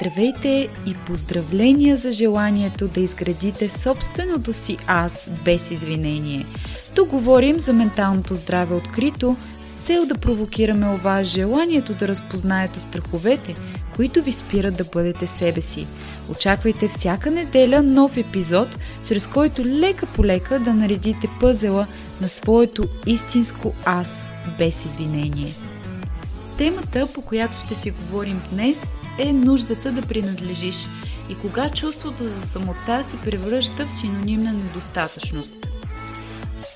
Здравейте и поздравления за желанието да изградите собственото си аз без извинение. Тук говорим за менталното здраве открито с цел да провокираме у вас желанието да разпознаете страховете, които ви спират да бъдете себе си. Очаквайте всяка неделя нов епизод, чрез който лека по лека да наредите пъзела на своето истинско аз без извинение. Темата, по която ще си говорим днес, е нуждата да принадлежиш и кога чувството за самота се превръща в синоним на недостатъчност.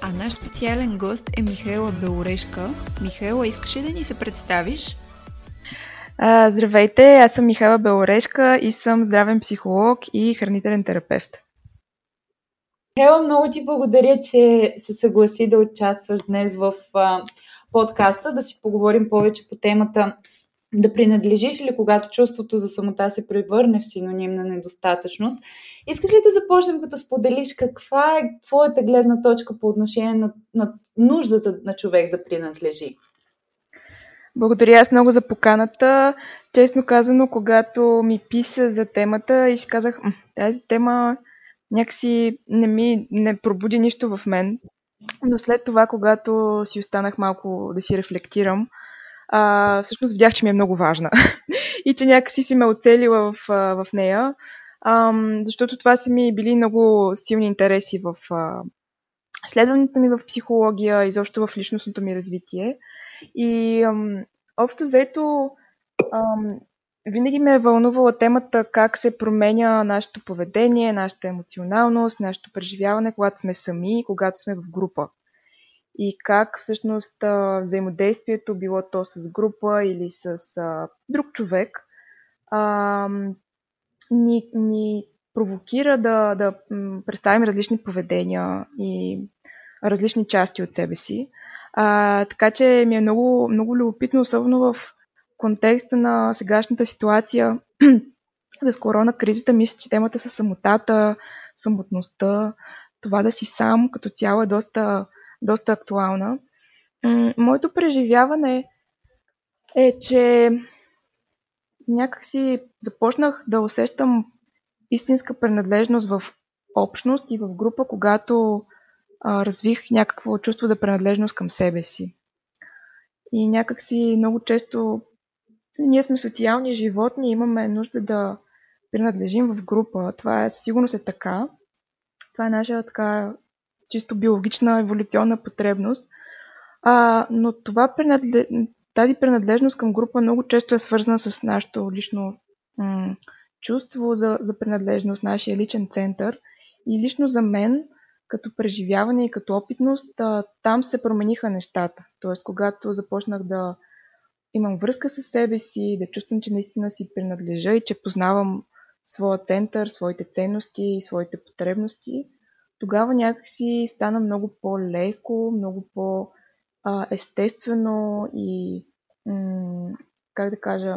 А наш специален гост е Михайла Белорешка. Михайла, искаш ли да ни се представиш? А, здравейте, аз съм Михайла Белорешка и съм здравен психолог и хранителен терапевт. Михайла, много ти благодаря, че се съгласи да участваш днес в а, подкаста, да си поговорим повече по темата да принадлежиш или когато чувството за самота се превърне в синоним на недостатъчност. Искаш ли да започнем като споделиш каква е твоята гледна точка по отношение на, на нуждата на човек да принадлежи? Благодаря аз много за поканата. Честно казано, когато ми писа за темата и си казах, тази тема някакси не ми не пробуди нищо в мен. Но след това, когато си останах малко да си рефлектирам, а, всъщност видях, че ми е много важна. И че някакси си ме оцелила в, в нея, а, защото това са ми били много силни интереси в а, следването ми в психология, изобщо в личностното ми развитие. И ам, общо заето ам, винаги ме е вълнувала темата как се променя нашето поведение, нашата емоционалност, нашето преживяване, когато сме сами и когато сме в група и как всъщност взаимодействието, било то с група или с друг човек, ни, ни провокира да, да представим различни поведения и различни части от себе си. А, така че ми е много, много любопитно, особено в контекста на сегашната ситуация с корона кризата. Мисля, че темата с самотата, самотността, това да си сам като цяло е доста доста актуална. Моето преживяване е, че някакси започнах да усещам истинска принадлежност в общност и в група, когато а, развих някакво чувство за принадлежност към себе си. И някакси много често ние сме социални животни и имаме нужда да принадлежим в група. Това е със сигурност е така. Това е наша така чисто биологична еволюционна потребност. А, но това принадлеж... тази принадлежност към група много често е свързана с нашето лично м- чувство за, за принадлежност, нашия личен център. И лично за мен, като преживяване и като опитност, а, там се промениха нещата. Тоест, когато започнах да имам връзка с себе си, да чувствам, че наистина си принадлежа и че познавам своя център, своите ценности и своите потребности, тогава някакси стана много по-леко, много по-естествено и, м- как да кажа,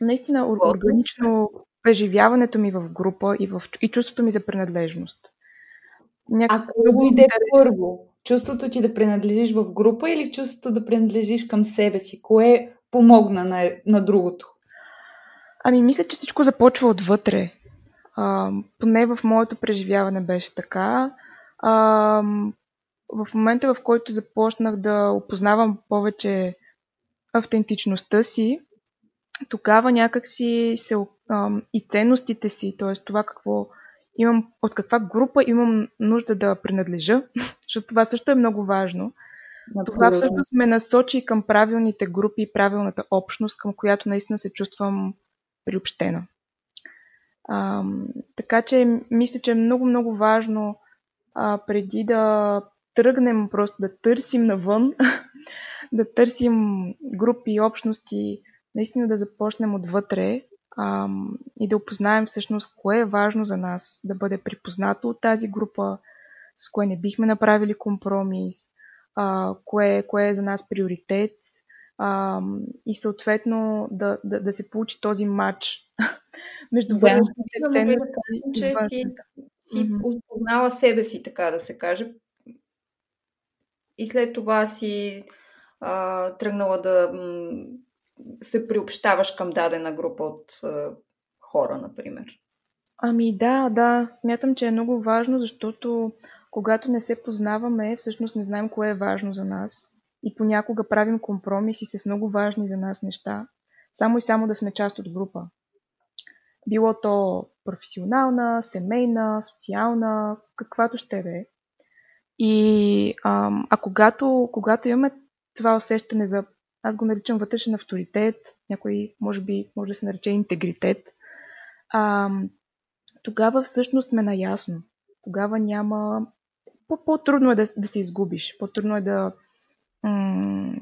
наистина органично преживяването ми в група и, в, и чувството ми за принадлежност. Някакво а кое иде първо? Чувството ти да принадлежиш в група или чувството да принадлежиш към себе си? Кое помогна на, на другото? Ами, мисля, че всичко започва отвътре. А, поне в моето преживяване беше така. А, в момента, в който започнах да опознавам повече автентичността си, тогава някакси се, а, и ценностите си, т.е. това какво имам, от каква група имам нужда да принадлежа, защото това също е много важно. Това всъщност ме насочи към правилните групи и правилната общност, към която наистина се чувствам приобщена. А, така че мисля, че е много-много важно а, преди да тръгнем просто да търсим навън, да търсим групи, общности, наистина да започнем отвътре а, и да опознаем всъщност кое е важно за нас да бъде припознато от тази група, с кое не бихме направили компромис, а, кое, кое е за нас приоритет а, и съответно да, да, да се получи този матч между да, ценности да че ти си mm-hmm. познала себе си, така да се каже. И след това си а, тръгнала да м- се приобщаваш към дадена група от а, хора, например. Ами да, да. Смятам, че е много важно, защото когато не се познаваме, всъщност не знаем кое е важно за нас. И понякога правим компромиси с много важни за нас неща, само и само да сме част от група. Било то професионална, семейна, социална, каквато ще да е. И, а, а когато, когато имаме това усещане за, аз го наричам вътрешен авторитет, някой може би може да се нарече интегритет, а, тогава всъщност сме наясно. Тогава няма... По-трудно е да, да се изгубиш. По-трудно е да м-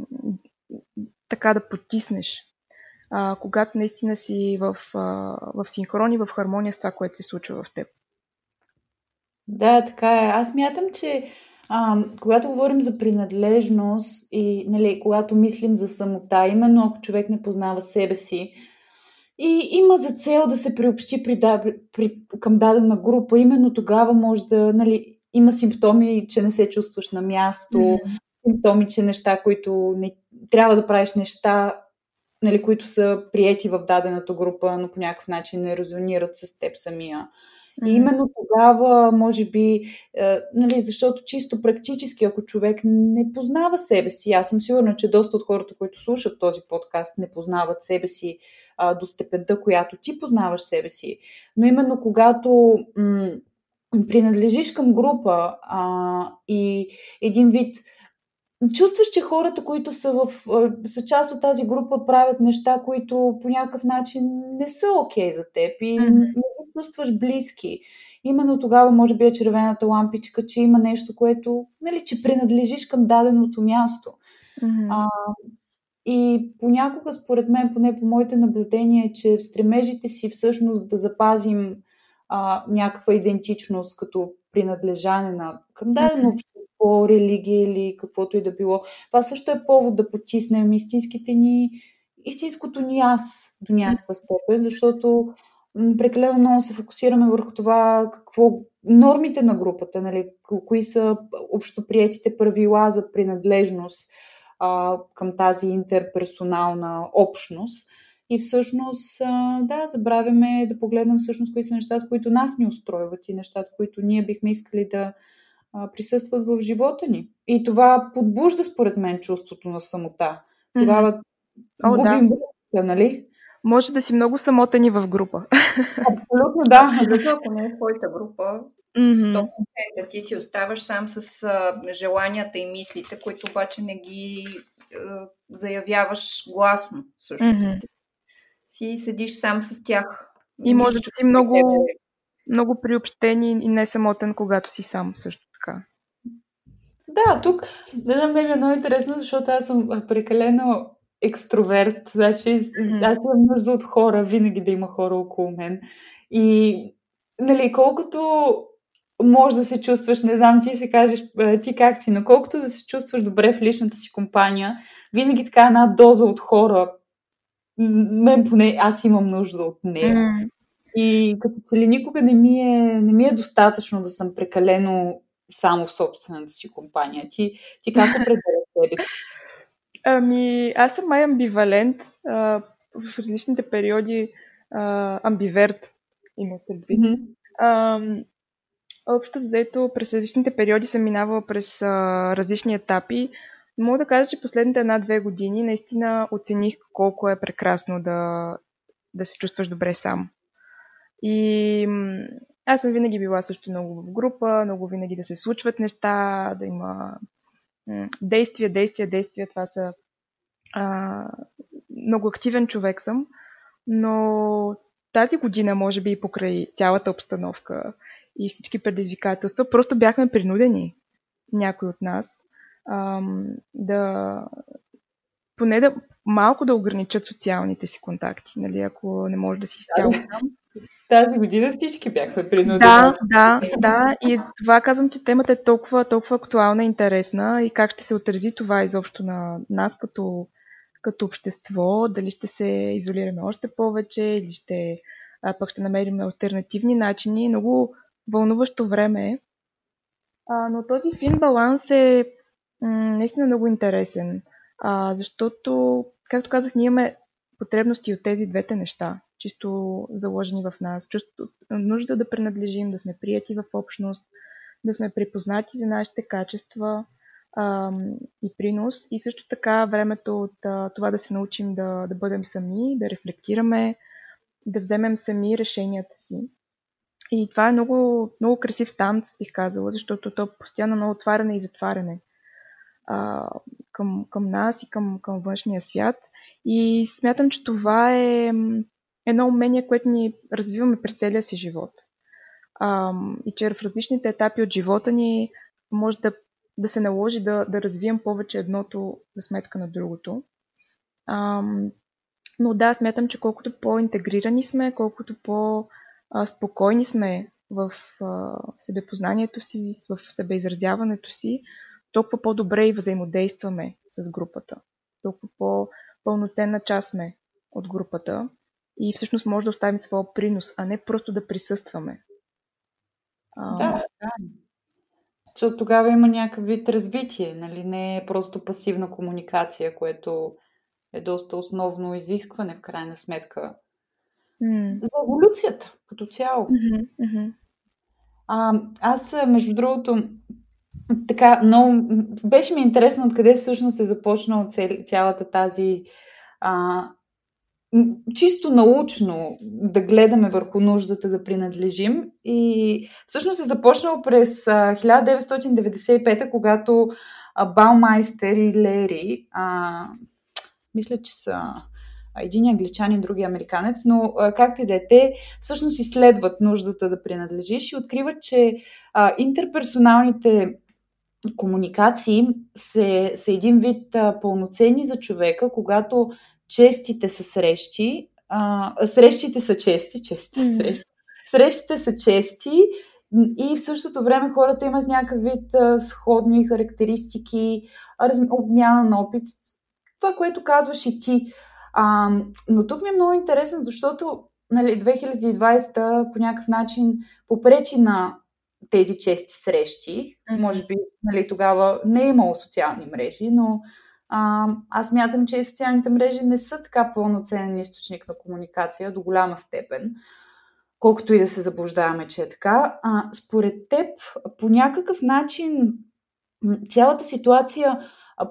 така да потиснеш. А, когато наистина си в, а, в синхрон и в хармония с това, което се случва в теб. Да, така е. Аз мятам, че а, когато говорим за принадлежност и нали, когато мислим за самота, именно ако човек не познава себе си и има за цел да се приобщи при, при, към дадена група, именно тогава може да нали, има симптоми, че не се чувстваш на място, mm-hmm. симптоми, че неща, които не, трябва да правиш неща, нали, които са приети в дадената група, но по някакъв начин не резонират с теб самия. И именно тогава, може би, е, нали, защото чисто практически, ако човек не познава себе си, аз съм сигурна, че доста от хората, които слушат този подкаст, не познават себе си а, до степента, която ти познаваш себе си. Но именно когато м- принадлежиш към група а, и един вид чувстваш, че хората, които са, в, са част от тази група, правят неща, които по някакъв начин не са окей okay за теб и mm-hmm. не ги чувстваш близки. Именно тогава може би е червената лампичка, че има нещо, което, нали, че принадлежиш към даденото място. Mm-hmm. А, и понякога, според мен, поне по моите наблюдения, че в стремежите си всъщност да запазим а, някаква идентичност като принадлежане на, към дадено mm-hmm по религия или каквото и да било. Това също е повод да потиснем истинските ни, истинското ни аз до някаква степен, защото прекалено много се фокусираме върху това какво нормите на групата, нали, кои са общоприетите правила за принадлежност а, към тази интерперсонална общност. И всъщност, а, да, забравяме да погледнем всъщност кои са нещата, които нас ни устройват и нещата, които ние бихме искали да, а, присъстват в живота ни. И това подбужда, според мен, чувството на самота. Тогава mm-hmm. губим да. връзката, нали? Може да си много самотен и в група. Абсолютно, да. Абсолютно, ако не е твоята група, mm-hmm. 100% ти си оставаш сам с а, желанията и мислите, които обаче не ги а, заявяваш гласно. Всъщност. Mm-hmm. Си седиш сам с тях. И може да си много, много приобщен и не самотен, когато си сам също. Да, тук да мен е много интересно, защото аз съм прекалено екстроверт. Значи, аз имам нужда от хора, винаги да има хора около мен. И, нали, колкото може да се чувстваш, не знам, ти ще кажеш ти как си, но колкото да се чувстваш добре в личната си компания, винаги така една доза от хора, мен поне, аз имам нужда от нея. Mm. И като че ли никога не ми, е, не ми е достатъчно да съм прекалено само в собствената си компания. Ти, ти как определяш себе си? Ами, аз съм май амбивалент. А, в различните периоди а, амбиверт има предвид. Mm-hmm. А, общо взето, през различните периоди съм минавала през а, различни етапи. Мога да кажа, че последните една-две години наистина оцених колко е прекрасно да, да се чувстваш добре сам. И аз съм винаги била също много в група, много винаги да се случват неща, да има действия, действия, действия. Това са а, много активен човек съм, но тази година, може би и покрай цялата обстановка и всички предизвикателства, просто бяхме принудени, някой от нас, ам, да поне да малко да ограничат социалните си контакти, нали, ако не може да си изцяло там. Тази година всички бяхме принудени. Да, да, да. И това казвам, че темата е толкова, толкова актуална и интересна и как ще се отрази това изобщо на нас като, като общество, дали ще се изолираме още повече или ще, а, пък ще намерим альтернативни начини. Много вълнуващо време е. Но този фин баланс е м- наистина много интересен, а, защото, както казах, ние имаме потребности от тези двете неща. Чисто заложени в нас. Чувство, нужда да принадлежим, да сме прияти в общност, да сме припознати за нашите качества а, и принос. И също така времето от а, това да се научим да, да бъдем сами, да рефлектираме, да вземем сами решенията си. И това е много, много красив танц, бих казала, защото то е постоянно на отваряне и затваряне а, към, към нас и към, към външния свят. И смятам, че това е едно умение, което ни развиваме през целия си живот. А, и че в различните етапи от живота ни може да, да се наложи да, да развием повече едното за сметка на другото. А, но да, смятам, че колкото по-интегрирани сме, колкото по-спокойни сме в себепознанието си, в себеизразяването си, толкова по-добре и взаимодействаме с групата. Толкова по-пълноценна част сме от групата и всъщност може да оставим своя принос, а не просто да присъстваме. Да, да. Защото тогава има някакъв вид развитие, нали? Не е просто пасивна комуникация, което е доста основно изискване в крайна сметка mm. за еволюцията като цяло. Mm-hmm, mm-hmm. А, аз, между другото, така, много беше ми интересно откъде всъщност е започнала цялата тази а, чисто научно да гледаме върху нуждата да принадлежим. И всъщност е започнало през 1995, когато Баумайстер и Лери, а, мисля, че са един англичанин, други американец, но както и да е, те всъщност изследват нуждата да принадлежиш и откриват, че а, интерперсоналните комуникации са, са един вид а, пълноценни за човека, когато честите са срещи, а, срещите са чести, честите mm. срещи, срещите са чести и в същото време хората имат някакъв вид а, сходни характеристики, раз, обмяна на опит. Това, което казваш и ти. А, но тук ми е много интересно, защото нали, 2020 по някакъв начин попречи на тези чести срещи. Mm-hmm. Може би нали, тогава не е имало социални мрежи, но а, аз мятам, че и социалните мрежи не са така пълноценен източник на комуникация до голяма степен, колкото и да се заблуждаваме, че е така. А, според теб, по някакъв начин цялата ситуация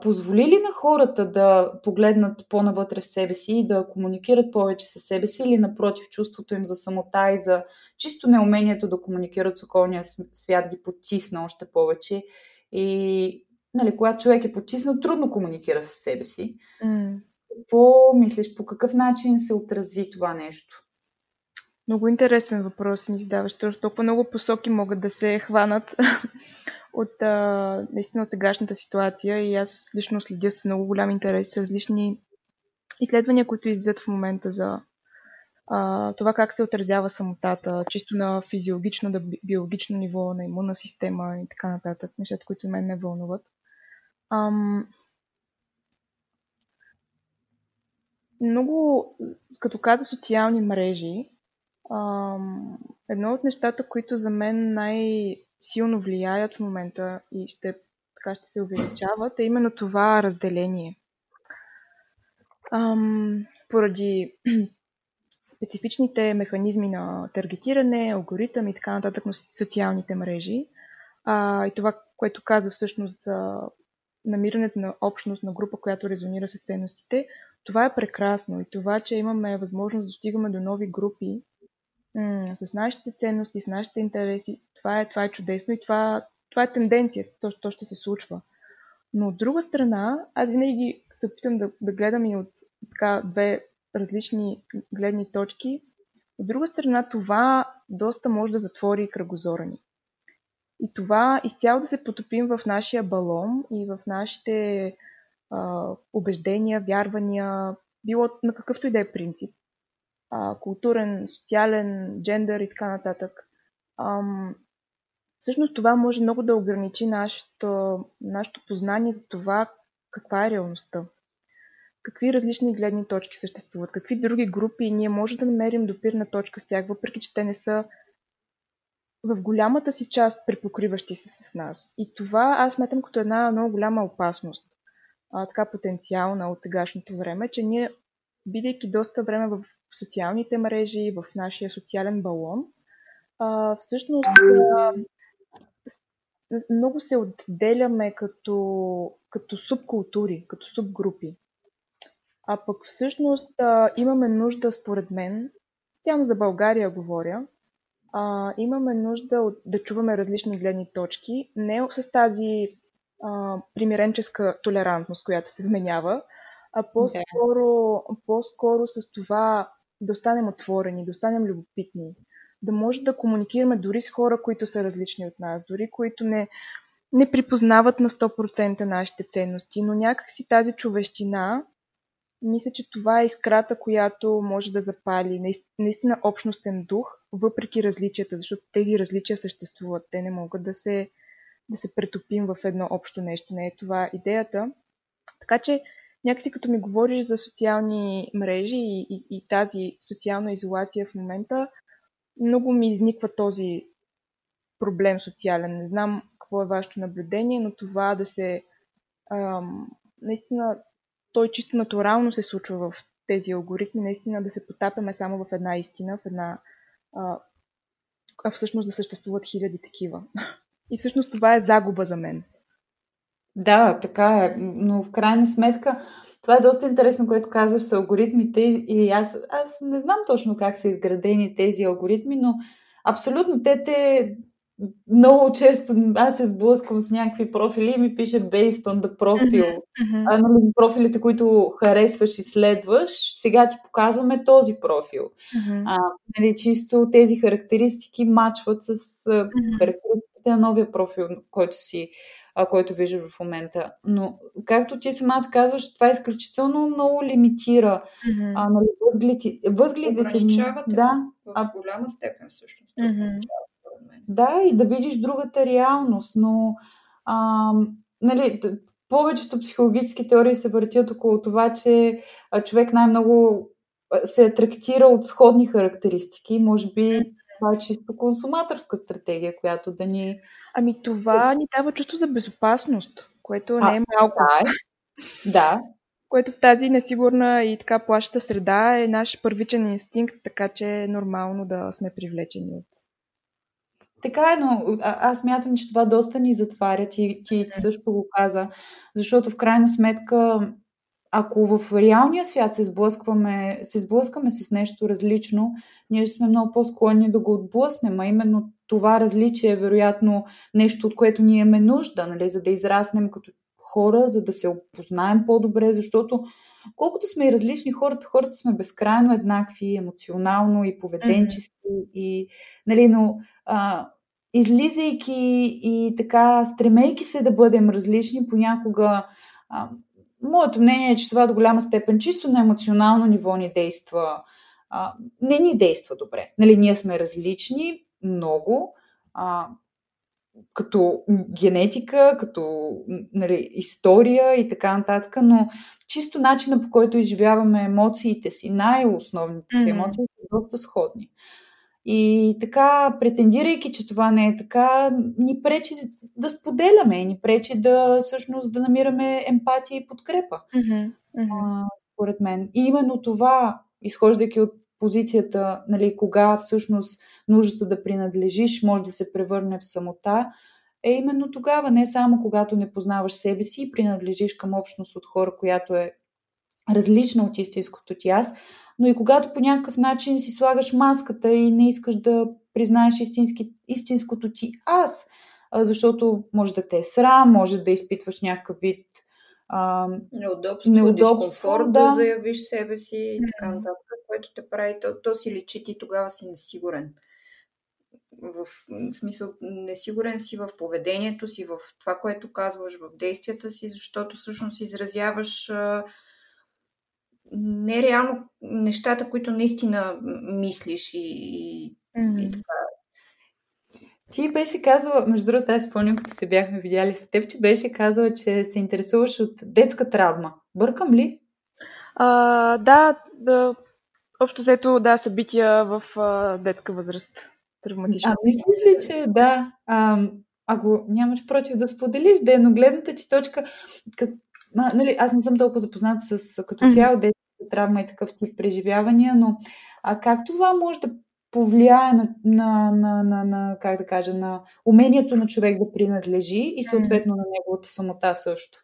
позволи ли на хората да погледнат по-навътре в себе си и да комуникират повече със себе си или напротив чувството им за самота и за чисто неумението да комуникират с околния свят ги потисна още повече и нали, когато човек е потиснат, трудно комуникира с себе си. Mm. Какво мислиш, по какъв начин се отрази това нещо? Много интересен въпрос ми задаваш, защото толкова много посоки могат да се хванат от а, наистина от сегашната ситуация и аз лично следя с много голям интерес с различни изследвания, които излизат в момента за а, това как се отразява самотата, чисто на физиологично, да биологично ниво, на имунна система и така нататък, нещата, които мен ме вълнуват. Ам... Много, като каза социални мрежи, ам... едно от нещата, които за мен най-силно влияят в момента и ще, така ще се увеличават, е именно това разделение. Ам... Поради специфичните механизми на таргетиране, алгоритъм и така нататък на социалните мрежи. А, и това, което каза всъщност за намирането на общност, на група, която резонира с ценностите, това е прекрасно. И това, че имаме възможност да стигаме до нови групи м- с нашите ценности, с нашите интереси, това е, това е чудесно и това, това е тенденция. То, то ще се случва. Но от друга страна, аз винаги се опитам да, да гледам и от така две различни гледни точки. От друга страна, това доста може да затвори кръгозора ни. И това изцяло да се потопим в нашия балон и в нашите а, убеждения, вярвания, било на какъвто и да е принцип. А, културен, социален, джендър и така нататък. Ам, всъщност това може много да ограничи нашето, нашето познание за това каква е реалността. Какви различни гледни точки съществуват, какви други групи ние може да намерим допирна точка с тях, въпреки че те не са в голямата си част препокриващи се с нас. И това аз сметам като една много голяма опасност, а, така потенциална от сегашното време, че ние, бидейки доста време в социалните мрежи, в нашия социален балон, а, всъщност а, много се отделяме като, като субкултури, като субгрупи. А пък всъщност а, имаме нужда, според мен, цяло за България говоря, а, имаме нужда от, да чуваме различни гледни точки, не с тази а, примиренческа толерантност, която се вменява, а по-скоро, по-скоро с това да останем отворени, да останем любопитни, да може да комуникираме дори с хора, които са различни от нас, дори които не, не припознават на 100% нашите ценности, но някакси тази човещина, мисля, че това е искрата, която може да запали наистина общностен дух, въпреки различията, защото тези различия съществуват. Те не могат да се, да се претопим в едно общо нещо. Не е това идеята. Така че някакси като ми говориш за социални мрежи и, и, и тази социална изолация в момента, много ми изниква този проблем социален. Не знам какво е вашето наблюдение, но това да се... Ам, наистина, той чисто натурално се случва в тези алгоритми, наистина да се потапяме само в една истина, в една... А, а всъщност да съществуват хиляди такива. И всъщност това е загуба за мен. Да, така е. Но в крайна сметка, това е доста интересно, което казваш с алгоритмите. И аз, аз не знам точно как са изградени тези алгоритми, но абсолютно те те много често аз се сблъсквам с някакви профили и ми пише based on the profile. Mm-hmm. А, нали, профилите, които харесваш и следваш, сега ти показваме този профил. Mm-hmm. А, нали, чисто тези характеристики мачват с mm-hmm. характеристиките на новия профил, който си а, който виждаш в момента. Но, както ти самата казваш, това изключително много лимитира mm-hmm. а, нали, възгледи, възгледите. Ограничавате да, в голяма степен всъщност. Mm-hmm. Да, и да видиш другата реалност, но а, нали, повечето психологически теории се въртят около това, че човек най-много се атрактира от сходни характеристики. Може би това е чисто консуматорска стратегия, която да ни Ами това ни дава чувство за безопасност, което не е малко. Да, да. Което в тази несигурна и така плащата среда е наш първичен инстинкт, така че е нормално да сме привлечени от така е, но аз мятам, че това доста ни затваря. Ти, ти също го каза. Защото в крайна сметка, ако в реалния свят се сблъскваме, се сблъскаме с нещо различно, ние сме много по-склонни да го отблъснем, а именно това различие е вероятно нещо, от което ние имаме нужда, нали, за да израснем като хора, за да се опознаем по-добре, защото колкото сме и различни хората, хората сме безкрайно еднакви, емоционално и поведенчески, mm-hmm. и, нали, но а, излизайки и така, стремейки се да бъдем различни, понякога а, моето мнение е, че това до голяма степен чисто на емоционално ниво ни действа, а, не ни действа добре. Нали, ние сме различни, много, а, като генетика, като нали, история и така нататък, но чисто начина по който изживяваме емоциите си, най-основните си емоции са доста сходни. И така, претендирайки, че това не е така, ни пречи да споделяме, ни пречи да всъщност да намираме емпатия и подкрепа. Mm-hmm. Mm-hmm. А, според мен. И именно това, изхождайки от позицията, нали, кога всъщност нуждата да принадлежиш може да се превърне в самота, е именно тогава, не само когато не познаваш себе си и принадлежиш към общност от хора, която е различна от истинското ти аз, но и когато по някакъв начин си слагаш маската и не искаш да признаеш истински, истинското ти аз, защото може да те е срам, може да изпитваш някакъв вид а, неудобство, неудобство дискомфорт да. да заявиш себе си и така нататък, което те прави, то, то си личи ти тогава си несигурен. В смисъл, несигурен си в поведението си, в това, което казваш, в действията си, защото всъщност изразяваш а, нереално нещата, които наистина мислиш и, mm-hmm. и така ти беше казала, между другото, аз спомням, като се бяхме видяли с теб, че беше казала, че се интересуваш от детска травма. Бъркам ли? А, да, да, общо взето, да, събития в а, детска възраст. Травматични. А, мислиш ли, че да, а, ако нямаш против да споделиш, да е, но гледната ти точка, как, а, нали, аз не съм толкова запозната с като цяло mm-hmm. Травма и такъв тип преживявания, но а как това може да повлияе на, на, на, на, на, как да кажа, на умението на човек да принадлежи и съответно на неговата самота също?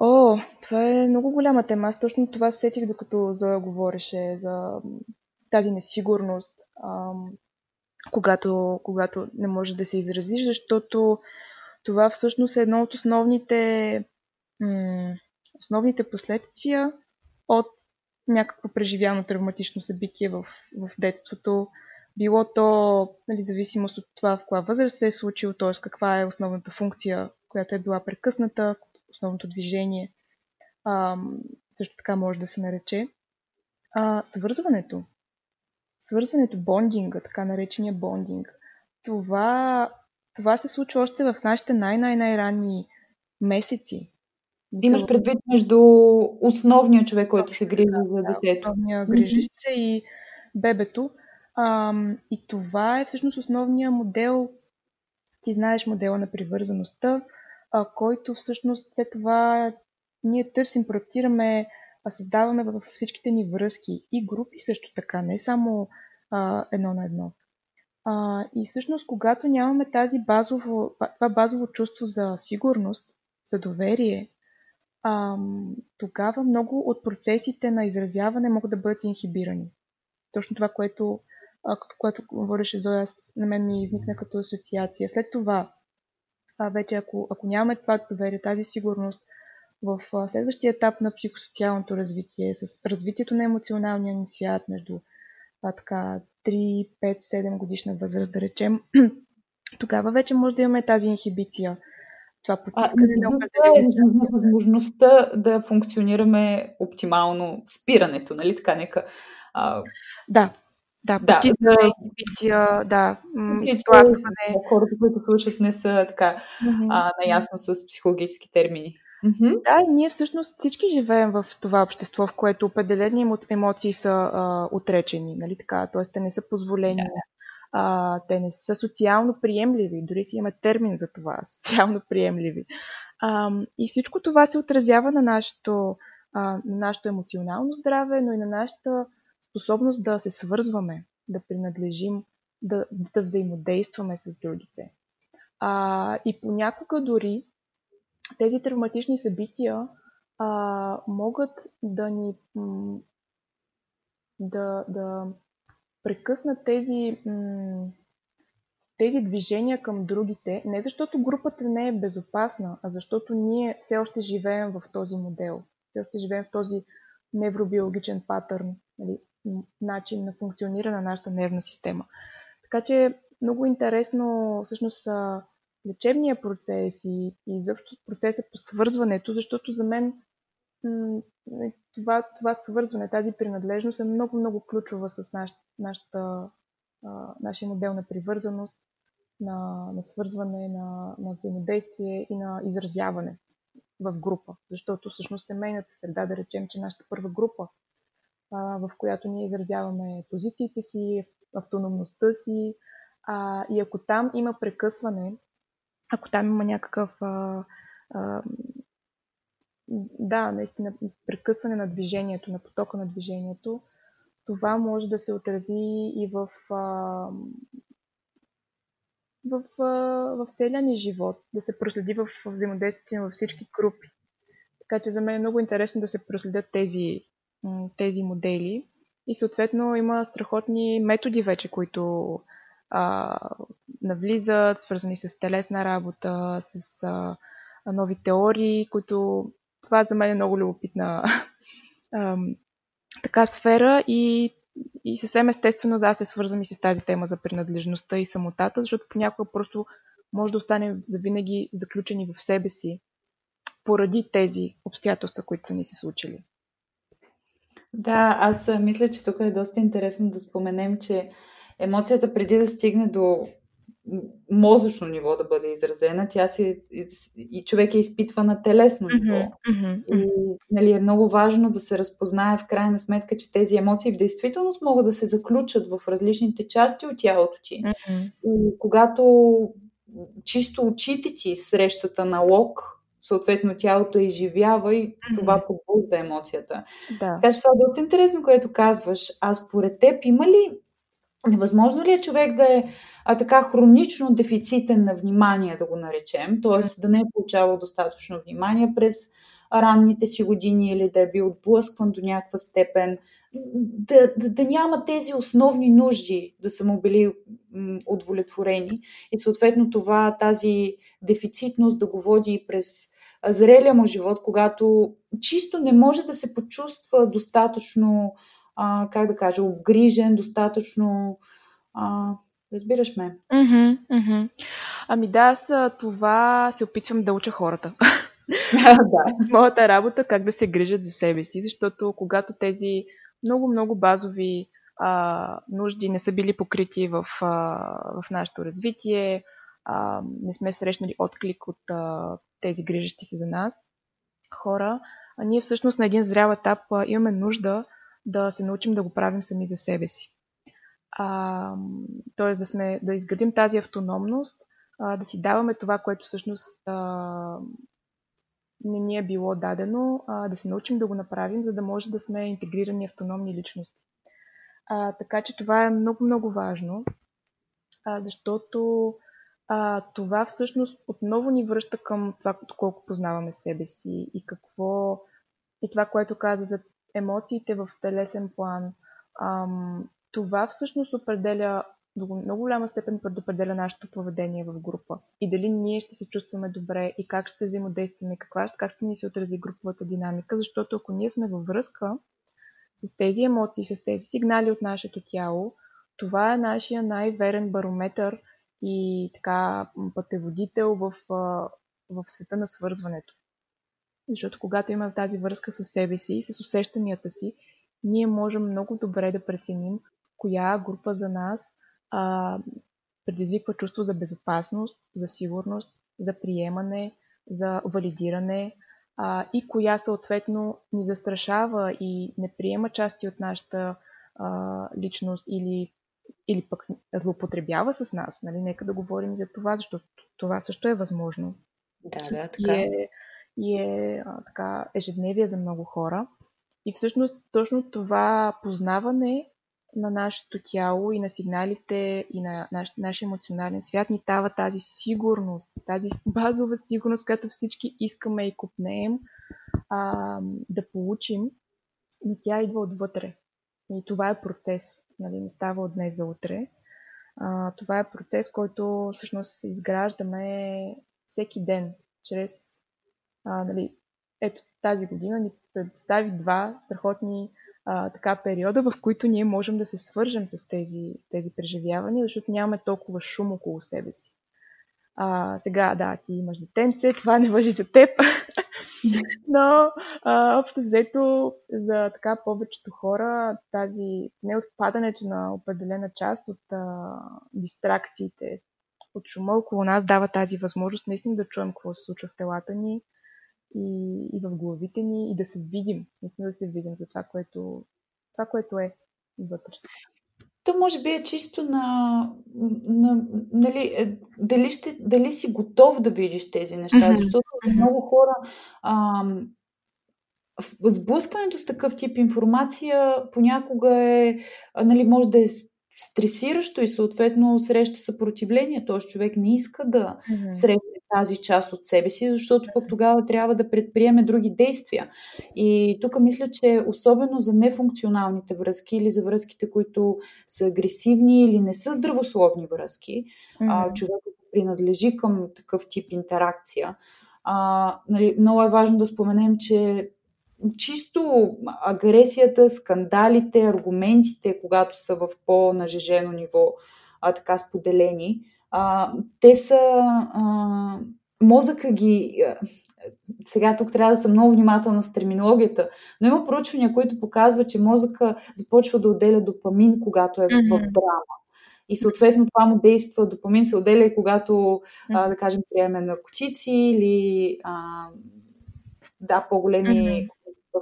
О, това е много голяма тема. Аз точно това сетих, докато Зоя говореше за тази несигурност, ам, когато, когато не може да се изразиш, защото това всъщност е едно от основните, м- основните последствия от някакво преживяно травматично събитие в, в детството. Било то, нали, зависимост от това в коя възраст се е случило, т.е. каква е основната функция, която е била прекъсната, основното движение. А, също така може да се нарече. А, свързването. Свързването, бондинга, така наречения бондинг. Това, това се случва още в нашите най-най-най-ранни месеци. Имаш предвид между основния човек, който се грижи за детето. Основния грижищ се и бебето. А, и това е всъщност основния модел. Ти знаеш модела на привързаността, а, който всъщност след това ние търсим, проектираме, а създаваме във всичките ни връзки и групи също така, не само а, едно на едно. А, и всъщност, когато нямаме тази базово, това базово чувство за сигурност, за доверие, а, тогава много от процесите на изразяване могат да бъдат инхибирани. Точно това, което, а, което говореше Зоя, на мен ми изникна като асоциация. След това, а, вече ако, ако нямаме това доверие, тази сигурност, в а, следващия етап на психосоциалното развитие, с развитието на емоционалния ни свят между а, така, 3, 5, 7 годишна възраст, да речем, тогава вече може да имаме тази инхибиция това потискане а, на е възможността да функционираме оптимално спирането, нали така, нека... А... Да, да, да, потискане, да, инхибиция, да, изтласкване. Хората, които слушат, не са така mm-hmm. а, наясно с психологически термини. Mm-hmm. Да, ние всъщност всички живеем в това общество, в което определени емоции са а, отречени, нали така, т.е. те не са позволени yeah а, те не са социално приемливи, дори си има термин за това социално приемливи. А, и всичко това се отразява на нашето, а, на нашето емоционално здраве, но и на нашата способност да се свързваме, да принадлежим, да, да взаимодействаме с другите. А, и понякога дори тези травматични събития а, могат да ни да, да прекъснат тези, тези движения към другите, не защото групата не е безопасна, а защото ние все още живеем в този модел. Все още живеем в този невробиологичен патърн, нали, начин на функциониране на нашата нервна система. Така че много интересно всъщност лечебния процес и, и процеса по свързването, защото за мен това, това свързване, тази принадлежност е много-много ключова с наш, нашата, а, нашия модел на привързаност, на, на свързване, на, на взаимодействие и на изразяване в група. Защото всъщност семейната среда, да речем, че нашата първа група, а, в която ние изразяваме позициите си, автономността си, а, и ако там има прекъсване, ако там има някакъв а, а, да, наистина, прекъсване на движението, на потока на движението, това може да се отрази и в, в, в целия ни живот, да се проследи в взаимодействието във всички групи. Така че за мен е много интересно да се проследят тези, тези модели. И съответно има страхотни методи вече, които а, навлизат, свързани с телесна работа, с а, нови теории, които това за мен е много любопитна така сфера и, и съвсем естествено за аз се свързвам и с тази тема за принадлежността и самотата, защото понякога просто може да останем завинаги заключени в себе си поради тези обстоятелства, които са ни се случили. Да, аз мисля, че тук е доста интересно да споменем, че емоцията преди да стигне до мозъчно ниво да бъде изразена, тя си и човек е изпитва на телесно ниво. Mm-hmm, И нали, е много важно да се разпознае в крайна сметка, че тези емоции в действителност могат да се заключат в различните части от тялото ти. Mm-hmm. И когато чисто очите ти срещата на лок съответно тялото изживява и това побужда емоцията. Да. Така че това е доста интересно, което казваш. А според теб има ли, невъзможно ли е човек да е а така хронично дефицитен на внимание, да го наречем, т.е. да не е получавал достатъчно внимание през ранните си години или да е бил отблъскван до някаква степен, да, да, да няма тези основни нужди да са му били удовлетворени. И съответно това, тази дефицитност да го води и през зрелия му живот, когато чисто не може да се почувства достатъчно, а, как да кажа, обгрижен, достатъчно а, Разбираш ме. Mm-hmm, mm-hmm. Ами да, аз това се опитвам да уча хората. да. С моята работа как да се грижат за себе си, защото когато тези много-много базови а, нужди не са били покрити в, а, в нашето развитие, а, не сме срещнали отклик от а, тези грижащи се за нас хора, а ние всъщност на един зрял етап а, имаме нужда да се научим да го правим сами за себе си т.е. да, да изградим тази автономност, а, да си даваме това, което всъщност а, не ни е било дадено, а, да се научим да го направим, за да може да сме интегрирани автономни личности. А, така че това е много-много важно, а, защото а, това всъщност отново ни връща към това, колко познаваме себе си и какво и това, което каза за емоциите в телесен план, ам, това всъщност определя до много голяма степен предопределя нашето поведение в група. И дали ние ще се чувстваме добре и как ще взаимодействаме, каква, как ще ни се отрази груповата динамика, защото ако ние сме във връзка с тези емоции, с тези сигнали от нашето тяло, това е нашия най-верен барометър и така пътеводител в, в света на свързването. Защото когато имаме тази връзка с себе си, с усещанията си, ние можем много добре да преценим коя група за нас а, предизвиква чувство за безопасност, за сигурност, за приемане, за валидиране а, и коя съответно ни застрашава и не приема части от нашата а, личност или, или пък злоупотребява с нас. Нали? Нека да говорим за това, защото това също е възможно. Да, да, така. И е, и е а, така, ежедневие за много хора. И всъщност точно това познаване на нашето тяло и на сигналите и на наш, нашия емоционален свят ни дава тази сигурност, тази базова сигурност, която всички искаме и купнеем а, да получим, но тя идва отвътре. И това е процес, нали, не става от днес за утре. А, това е процес, който всъщност изграждаме всеки ден, чрез а, нали, ето тази година ни представи два страхотни а, така периода, в които ние можем да се свържем с тези, тези преживявания, защото нямаме толкова шум около себе си. А, сега, да, ти имаш детенце, това не въжи за теб, но а, общо взето за така повечето хора тази неотпадането на определена част от а, дистракциите от шума около нас дава тази възможност наистина да чуем какво се случва в телата ни, и, и в главите ни и да се видим, наистина да се видим за това, което, това, което е вътре. То може би е чисто на, на нали, е, дали, ще, дали си готов да видиш тези неща, mm-hmm. защото много хора а, сблъскването с такъв тип информация понякога е, нали, може да е стресиращо и съответно среща съпротивление. Т.е. човек не иска да mm-hmm. срещне тази част от себе си, защото пък тогава трябва да предприеме други действия. И тук мисля, че особено за нефункционалните връзки или за връзките, които са агресивни или не са здравословни връзки, mm-hmm. а, човек принадлежи към такъв тип интеракция. А, нали, много е важно да споменем, че чисто агресията, скандалите, аргументите, когато са в по-нажежено ниво, а, така споделени, а, те са. А, мозъка ги. Сега тук трябва да съм много внимателна с терминологията, но има проучвания, които показват, че мозъка започва да отделя допамин, когато е в драма. И съответно това му действа, допамин се отделя и когато, а, да кажем, приеме наркотици или а, да, по-големи mm-hmm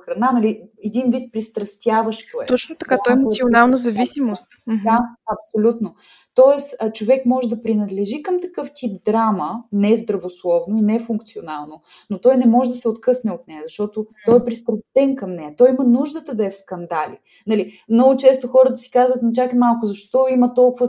храна, нали, един вид пристрастяващо е. Точно така, то е емоционална зависимост. Да, абсолютно. Тоест, човек може да принадлежи към такъв тип драма, не здравословно и не функционално, но той не може да се откъсне от нея, защото той е пристрастен към нея. Той има нуждата да е в скандали. Нали, много често хората си казват, но чакай малко, защо има толкова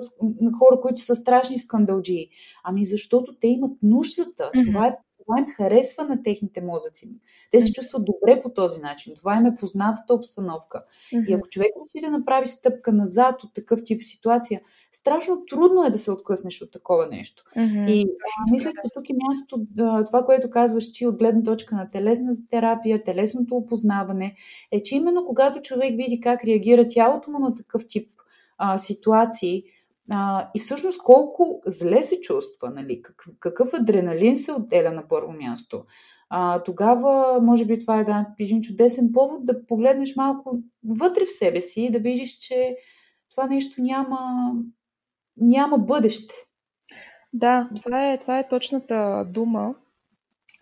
хора, които са страшни скандалджии? Ами защото те имат нуждата. Това е това им харесва на техните мозъци. Те се чувстват добре по този начин. Това им е познатата обстановка. Mm-hmm. И ако човек реши да направи стъпка назад от такъв тип ситуация, страшно трудно е да се откъснеш от такова нещо. Mm-hmm. И а, мисля, че тук е мястото, това, което казваш ти от гледна точка на телесната терапия, телесното опознаване, е, че именно когато човек види как реагира тялото му на такъв тип а, ситуации, а, и всъщност колко зле се чувства, нали? Какъв, какъв адреналин се отделя на първо място. А, тогава, може би, това е да, един чудесен повод да погледнеш малко вътре в себе си и да видиш, че това нещо няма, няма бъдеще. Да, това е, това е точната дума.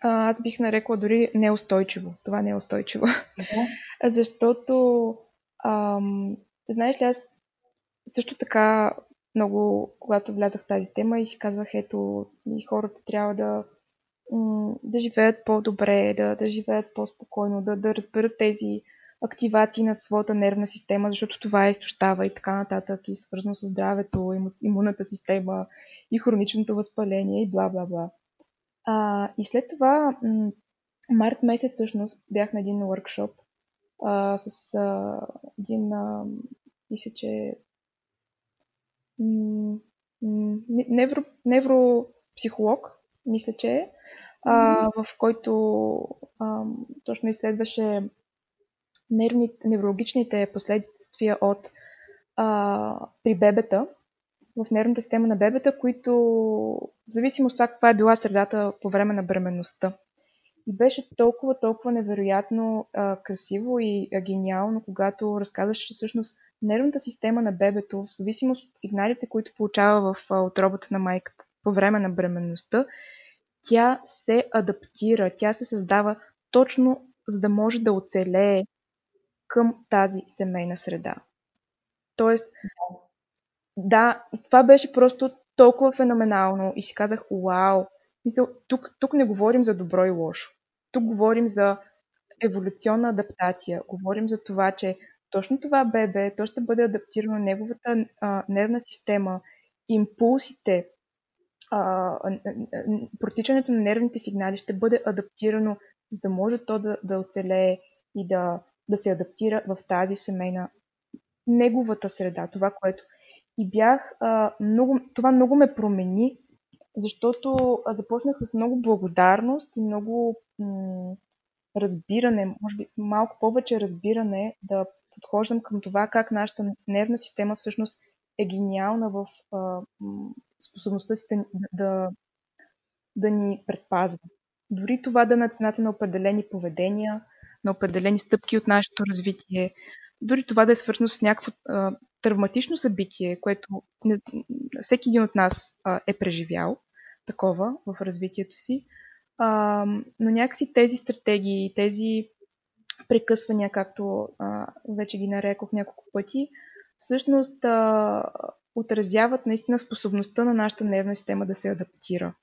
А, аз бих нарекла дори неустойчиво. Това не е устойчиво. Да. Защото, ам, знаеш ли, аз също така много, когато влязах в тази тема и си казвах, ето, и хората трябва да, да живеят по-добре, да, да живеят по-спокойно, да, да разберат тези активации над своята нервна система, защото това е изтощава и така нататък, и свързано с здравето, имунната система, и хроничното възпаление, и бла-бла-бла. И след това, м- март месец всъщност, бях на един workshop а, с а, един, а, мисля, че невро, невропсихолог, мисля, че е, в който а, точно изследваше нервни, неврологичните последствия от а, при бебета, в нервната система на бебета, които, в зависимост от това каква е била средата по време на бременността. И беше толкова, толкова невероятно а, красиво и а, гениално, когато разказваше всъщност нервната система на бебето, в зависимост от сигналите, които получава в а, отробата на майката по време на бременността, тя се адаптира, тя се създава точно за да може да оцелее към тази семейна среда. Тоест, да, това беше просто толкова феноменално и си казах, вау, Мисъл, тук, тук не говорим за добро и лошо. Тук говорим за еволюционна адаптация. Говорим за това, че точно това бебе, то ще бъде адаптирано неговата а, нервна система, импулсите, а, протичането на нервните сигнали ще бъде адаптирано, за да може то да, да оцелее и да, да се адаптира в тази семейна неговата среда, това, което и бях а, много, това много ме промени защото започнах с много благодарност и много м- разбиране, може би малко повече разбиране да подхождам към това как нашата нервна система всъщност е гениална в а, способността си да, да, да ни предпазва. Дори това да е на цената на определени поведения, на определени стъпки от нашето развитие, дори това да е свързано с някакво а, травматично събитие, което не, всеки един от нас а, е преживял такова в развитието си. А, но някакси тези стратегии, тези прекъсвания, както а, вече ги нарекох няколко пъти, всъщност а, отразяват наистина способността на нашата нервна система да се адаптира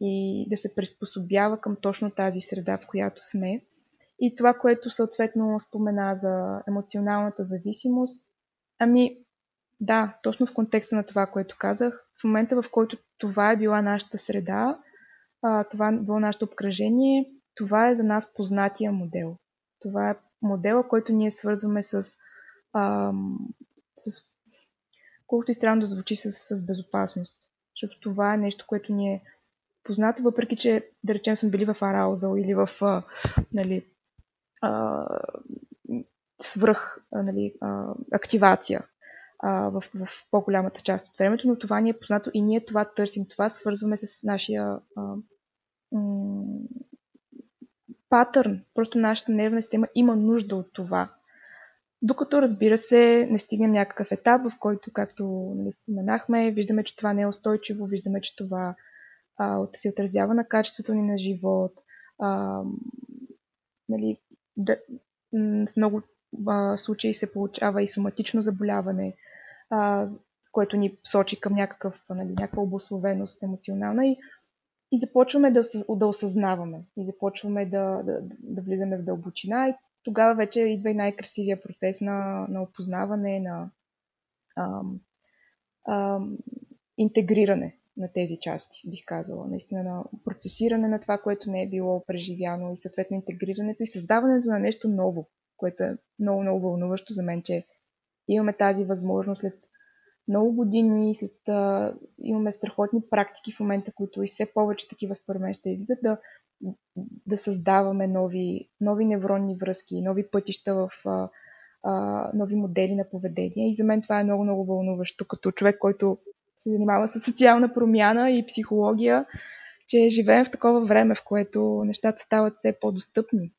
и да се приспособява към точно тази среда, в която сме. И това, което съответно спомена за емоционалната зависимост, ами да, точно в контекста на това, което казах, в момента в който това е била нашата среда, това е било нашето обкръжение, това е за нас познатия модел. Това е модела, който ние свързваме с, а, с колкото и странно да звучи, с, с безопасност. Защото това е нещо, което ни е познато, въпреки че, да речем, сме били в араузъл или в а, нали, а, свръх а, нали, а, активация в, в по-голямата част от времето, но това ни е познато и ние това търсим, това свързваме с нашия а, м- патърн. Просто нашата нервна система има нужда от това. Докато, разбира се, не стигнем някакъв етап, в който, както нали, споменахме, виждаме, че това не е устойчиво, виждаме, че това а, се отразява на качеството ни на живот. А, нали, да, в много а, случаи се получава и соматично заболяване. А, което ни сочи към някакъв, нали, някаква обословеност емоционална. И, и започваме да, да осъзнаваме. И започваме да, да, да влизаме в дълбочина. И тогава вече идва и най-красивия процес на, на опознаване, на ам, ам, интегриране на тези части, бих казала. Наистина на процесиране на това, което не е било преживяно и съответно интегрирането и създаването на нещо ново, което е много, много вълнуващо за мен, че имаме тази възможност след много години, след, а, имаме страхотни практики в момента, които и все повече такива според мен ще излизат, да, да създаваме нови, нови невронни връзки, нови пътища в а, а, нови модели на поведение. И за мен това е много, много вълнуващо, като човек, който се занимава с социална промяна и психология, че живеем в такова време, в което нещата стават все по-достъпни.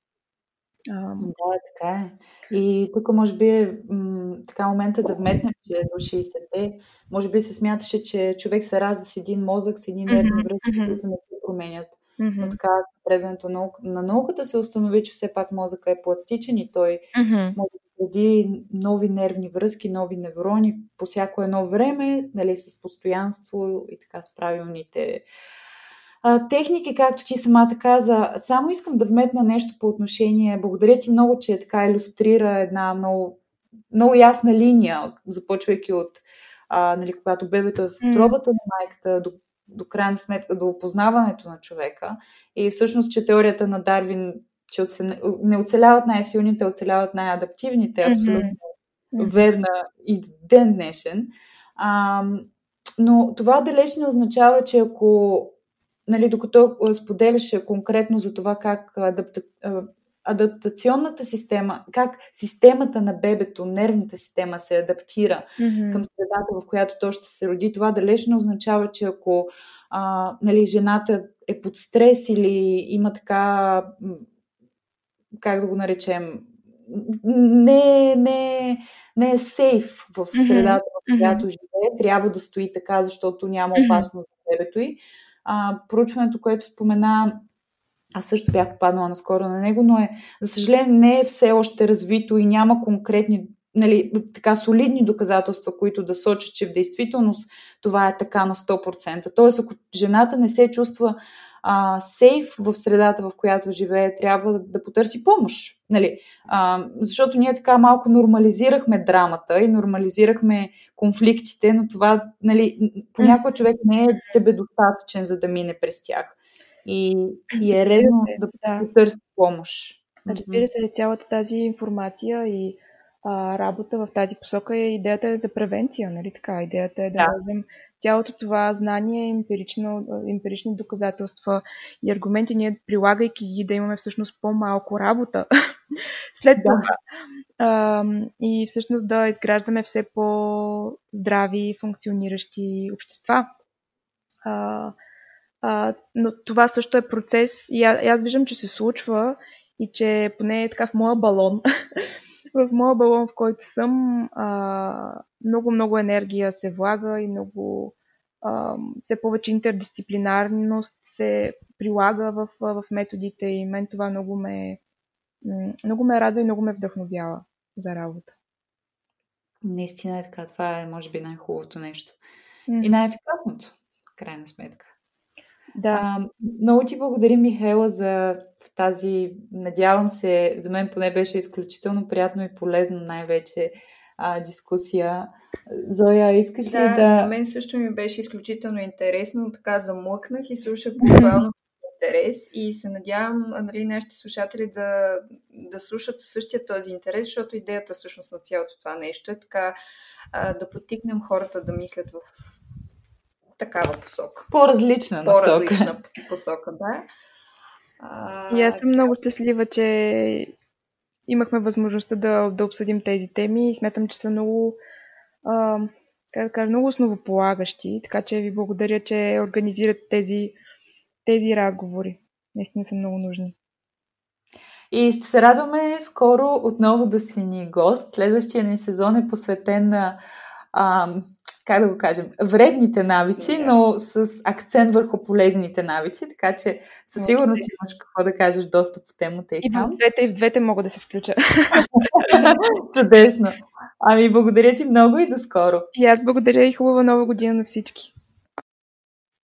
А... Да, така е. И тук може би е м- така момента да вметнем, че до 60-те, може би се смяташе, че човек се ражда с един мозък, с един нервни връзки, mm-hmm. които не се променят. Mm-hmm. Но така, с напредването на, наук... на науката се установи, че все пак мозъка е пластичен и той mm-hmm. може да гради нови нервни връзки, нови неврони по всяко едно време, нали, с постоянство и така с правилните а, техники, както ти самата каза. Само искам да вметна нещо по отношение. Благодаря ти много, че така иллюстрира една много, много ясна линия, започвайки от а, нали, когато бебето е в отробата на майката до до крайна сметка до опознаването на човека. И всъщност, че теорията на Дарвин, че не оцеляват най-силните, оцеляват най-адаптивните, е абсолютно mm-hmm. верна и ден днешен. А, но това далеч не означава, че ако, нали, докато споделяше конкретно за това как адапта, адаптационната система, как системата на бебето, нервната система се адаптира mm-hmm. към средата, в която то ще се роди, това далеч не означава, че ако а, нали, жената е под стрес или има така, как да го наречем, не, не, не е сейф в средата, в която mm-hmm. живее, трябва да стои така, защото няма опасност за бебето й. А, проучването, което спомена аз също бях попаднала наскоро на него, но е, за съжаление, не е все още развито и няма конкретни, нали, така солидни доказателства, които да сочат, че в действителност това е така на 100%. Тоест, ако жената не се чувства а, сейф в средата, в която живее, трябва да, да потърси помощ. Нали? А, защото ние така малко нормализирахме драмата и нормализирахме конфликтите, но това нали, понякога човек не е себедостатъчен, за да мине през тях. И, и е редно да, да търси помощ. Разбира се, цялата тази информация и а, работа в тази посока е идеята е да превенция, нали така? Идеята е да, да. дадем цялото това знание, емпирично, емпирични доказателства и аргументи, ние прилагайки ги да имаме всъщност по-малко работа след да. това. А, и всъщност да изграждаме все по-здрави, функциониращи общества. А, а, но това също е процес и аз виждам, че се случва и че поне е така в моя балон, в моя балон, в който съм, много-много енергия се влага и много все повече интердисциплинарност се прилага в, в методите и мен това много ме, много ме радва и много ме вдъхновява за работа. Наистина е така. Това е, може би, най-хубавото нещо. Mm. И най-ефикасното, крайна сметка. Да. А, много ти благодаря, Михайла, за тази, надявам се, за мен поне беше изключително приятно и полезно най-вече а, дискусия. Зоя, искаш да, ли да... На мен също ми беше изключително интересно, така замлъкнах и слушах буквално интерес и се надявам нали, нашите слушатели да, да слушат същия този интерес, защото идеята всъщност на цялото това нещо е така а, да потикнем хората да мислят в такава посока. По-различна насока. По-различна посока, да. А, и аз съм много щастлива, че имахме възможността да, да обсъдим тези теми и смятам, че са много, а, как да кажа, много основополагащи, така че ви благодаря, че организират тези, тези разговори. Наистина са много нужни. И ще се радваме скоро отново да си ни гост. Следващия ни сезон е посветен на а, как да го кажем, вредните навици, но с акцент върху полезните навици, така че със сигурност имаш какво да кажеш доста по темата и, и там. В двете, и в двете мога да се включа. Чудесно. Ами, благодаря ти много и до скоро. И аз благодаря и хубава нова година на всички.